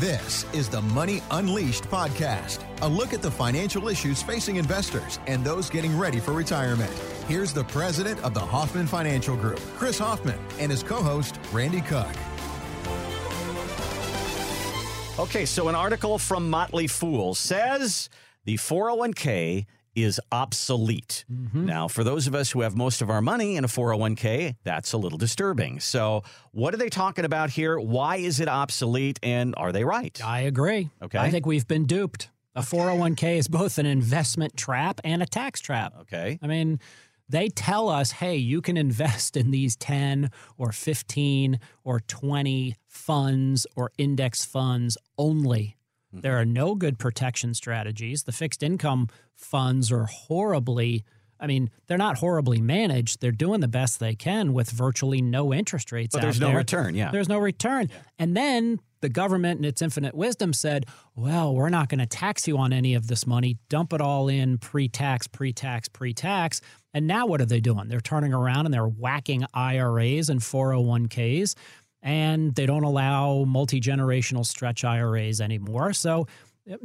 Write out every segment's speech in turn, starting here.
This is the Money Unleashed podcast, a look at the financial issues facing investors and those getting ready for retirement. Here's the president of the Hoffman Financial Group, Chris Hoffman, and his co host, Randy Cook. Okay, so an article from Motley Fool says the 401k is obsolete. Mm-hmm. Now, for those of us who have most of our money in a 401k, that's a little disturbing. So, what are they talking about here? Why is it obsolete and are they right? I agree. Okay. I think we've been duped. A 401k is both an investment trap and a tax trap. Okay. I mean, they tell us, hey, you can invest in these 10 or 15 or 20 funds or index funds only. There are no good protection strategies. The fixed income funds are horribly, I mean, they're not horribly managed. They're doing the best they can with virtually no interest rates. But there's no there. return, yeah. There's no return. And then the government, in its infinite wisdom, said, well, we're not going to tax you on any of this money. Dump it all in pre tax, pre tax, pre tax. And now what are they doing? They're turning around and they're whacking IRAs and 401ks and they don't allow multi generational stretch IRAs anymore. So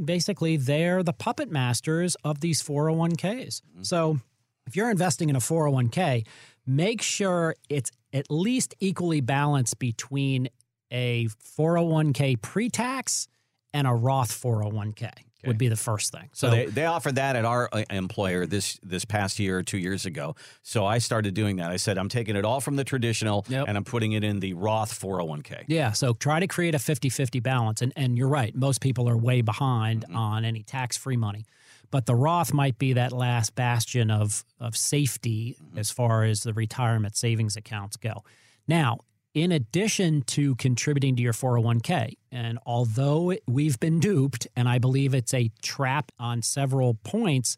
basically, they're the puppet masters of these 401ks. Mm-hmm. So if you're investing in a 401k, make sure it's at least equally balanced between a 401k pre tax and a Roth 401k. Would be the first thing. So they, they offered that at our uh, employer this this past year or two years ago. So I started doing that. I said I'm taking it all from the traditional Yep. and I'm putting it in the Roth 401k. Yeah, so try to create a 50-50 balance and and you're right, most people are way behind Mm-hmm. on any tax-free money. But the Roth might be that last bastion of of safety Mm-hmm. as far as the retirement savings accounts go. Now, in addition to contributing to your 401k, and although we've been duped and I believe it's a trap on several points,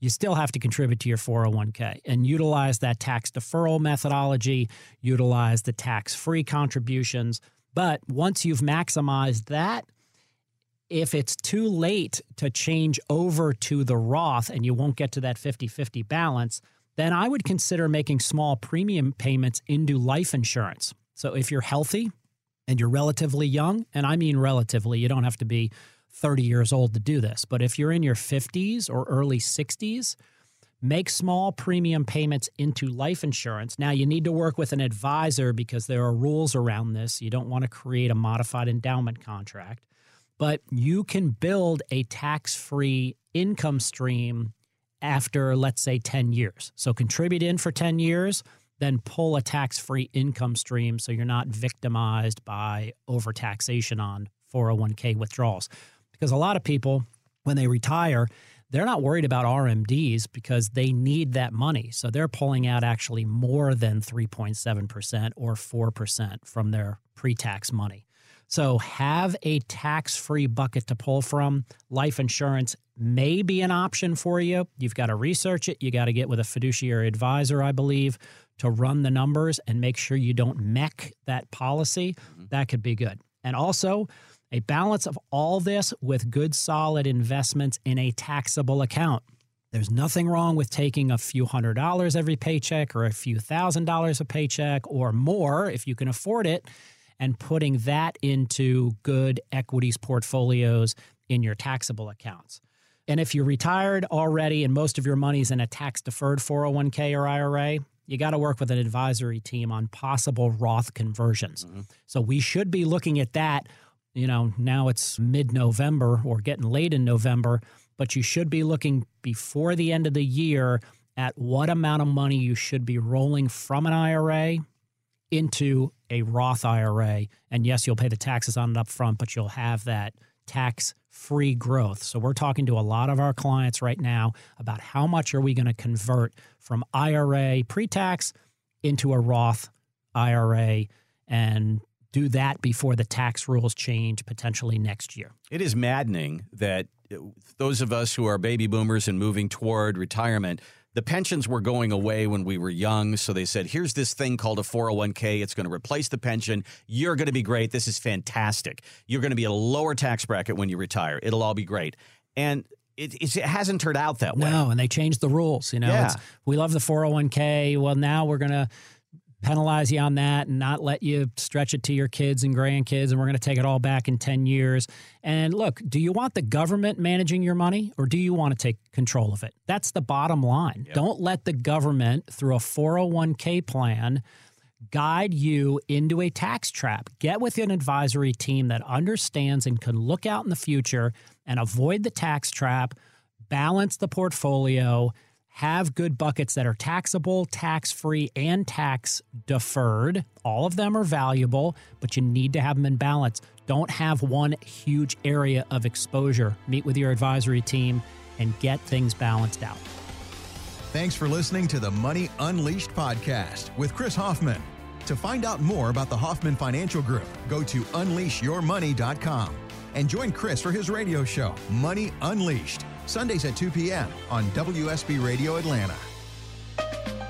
you still have to contribute to your 401k and utilize that tax deferral methodology, utilize the tax free contributions. But once you've maximized that, if it's too late to change over to the Roth and you won't get to that 50 50 balance, then I would consider making small premium payments into life insurance. So if you're healthy and you're relatively young, and I mean relatively, you don't have to be 30 years old to do this, but if you're in your 50s or early 60s, make small premium payments into life insurance. Now, you need to work with an advisor because there are rules around this. You don't want to create a modified endowment contract, but you can build a tax free income stream after, let's say, 10 years. So contribute in for 10 years, then pull a tax free income stream so you're not victimized by overtaxation on 401k withdrawals. Because a lot of people, when they retire, they're not worried about RMDs because they need that money. So they're pulling out actually more than 3.7% or 4% from their pre tax money. So have a tax free bucket to pull from. Life insurance may be an option for you. You've got to research it. You got to get with a fiduciary advisor, I believe, to run the numbers and make sure you don't MEC that policy. Mm-hmm. That could be good. And also, a balance of all this with good, solid investments in a taxable account. There's nothing wrong with taking a few hundred dollars every paycheck or a few thousand dollars a paycheck or more if you can afford it and putting that into good equities portfolios in your taxable accounts. And if you're retired already and most of your money's in a tax deferred 401k or IRA, you got to work with an advisory team on possible Roth conversions. Mm-hmm. So we should be looking at that. You know, now it's mid November or getting late in November, but you should be looking before the end of the year at what amount of money you should be rolling from an IRA into a Roth IRA. And yes, you'll pay the taxes on it up front, but you'll have that tax free growth. So we're talking to a lot of our clients right now about how much are we going to convert from IRA pre-tax into a Roth IRA and do that before the tax rules change potentially next year. It is maddening that uh, those of us who are baby boomers and moving toward retirement, the pensions were going away when we were young. So they said, here's this thing called a 401k. It's going to replace the pension. You're going to be great. This is fantastic. You're going to be at a lower tax bracket when you retire. It'll all be great. And it, it hasn't turned out that way. No, and they changed the rules. You know, Yeah. it's, we love the 401k. Well, now we're going to penalize you on that and not let you stretch it to your kids and grandkids and we're going to take it all back in 10 years. And look, do you want the government managing your money or do you want to take control of it? That's the bottom line. Yep. Don't let the government through a 401k plan guide you into a tax trap. Get with an advisory team that understands and can look out in the future and avoid the tax trap, balance the portfolio, have good buckets that are taxable, tax free, and tax deferred. All of them are valuable, but you need to have them in balance. Don't have one huge area of exposure. Meet with your advisory team and get things balanced out. Thanks for listening to the Money Unleashed podcast with Chris Hoffman. To find out more about the Hoffman Financial Group, go to unleashyourmoney.com and join Chris for his radio show, Money Unleashed, Sundays at 2 p.m. on WSB Radio Atlanta.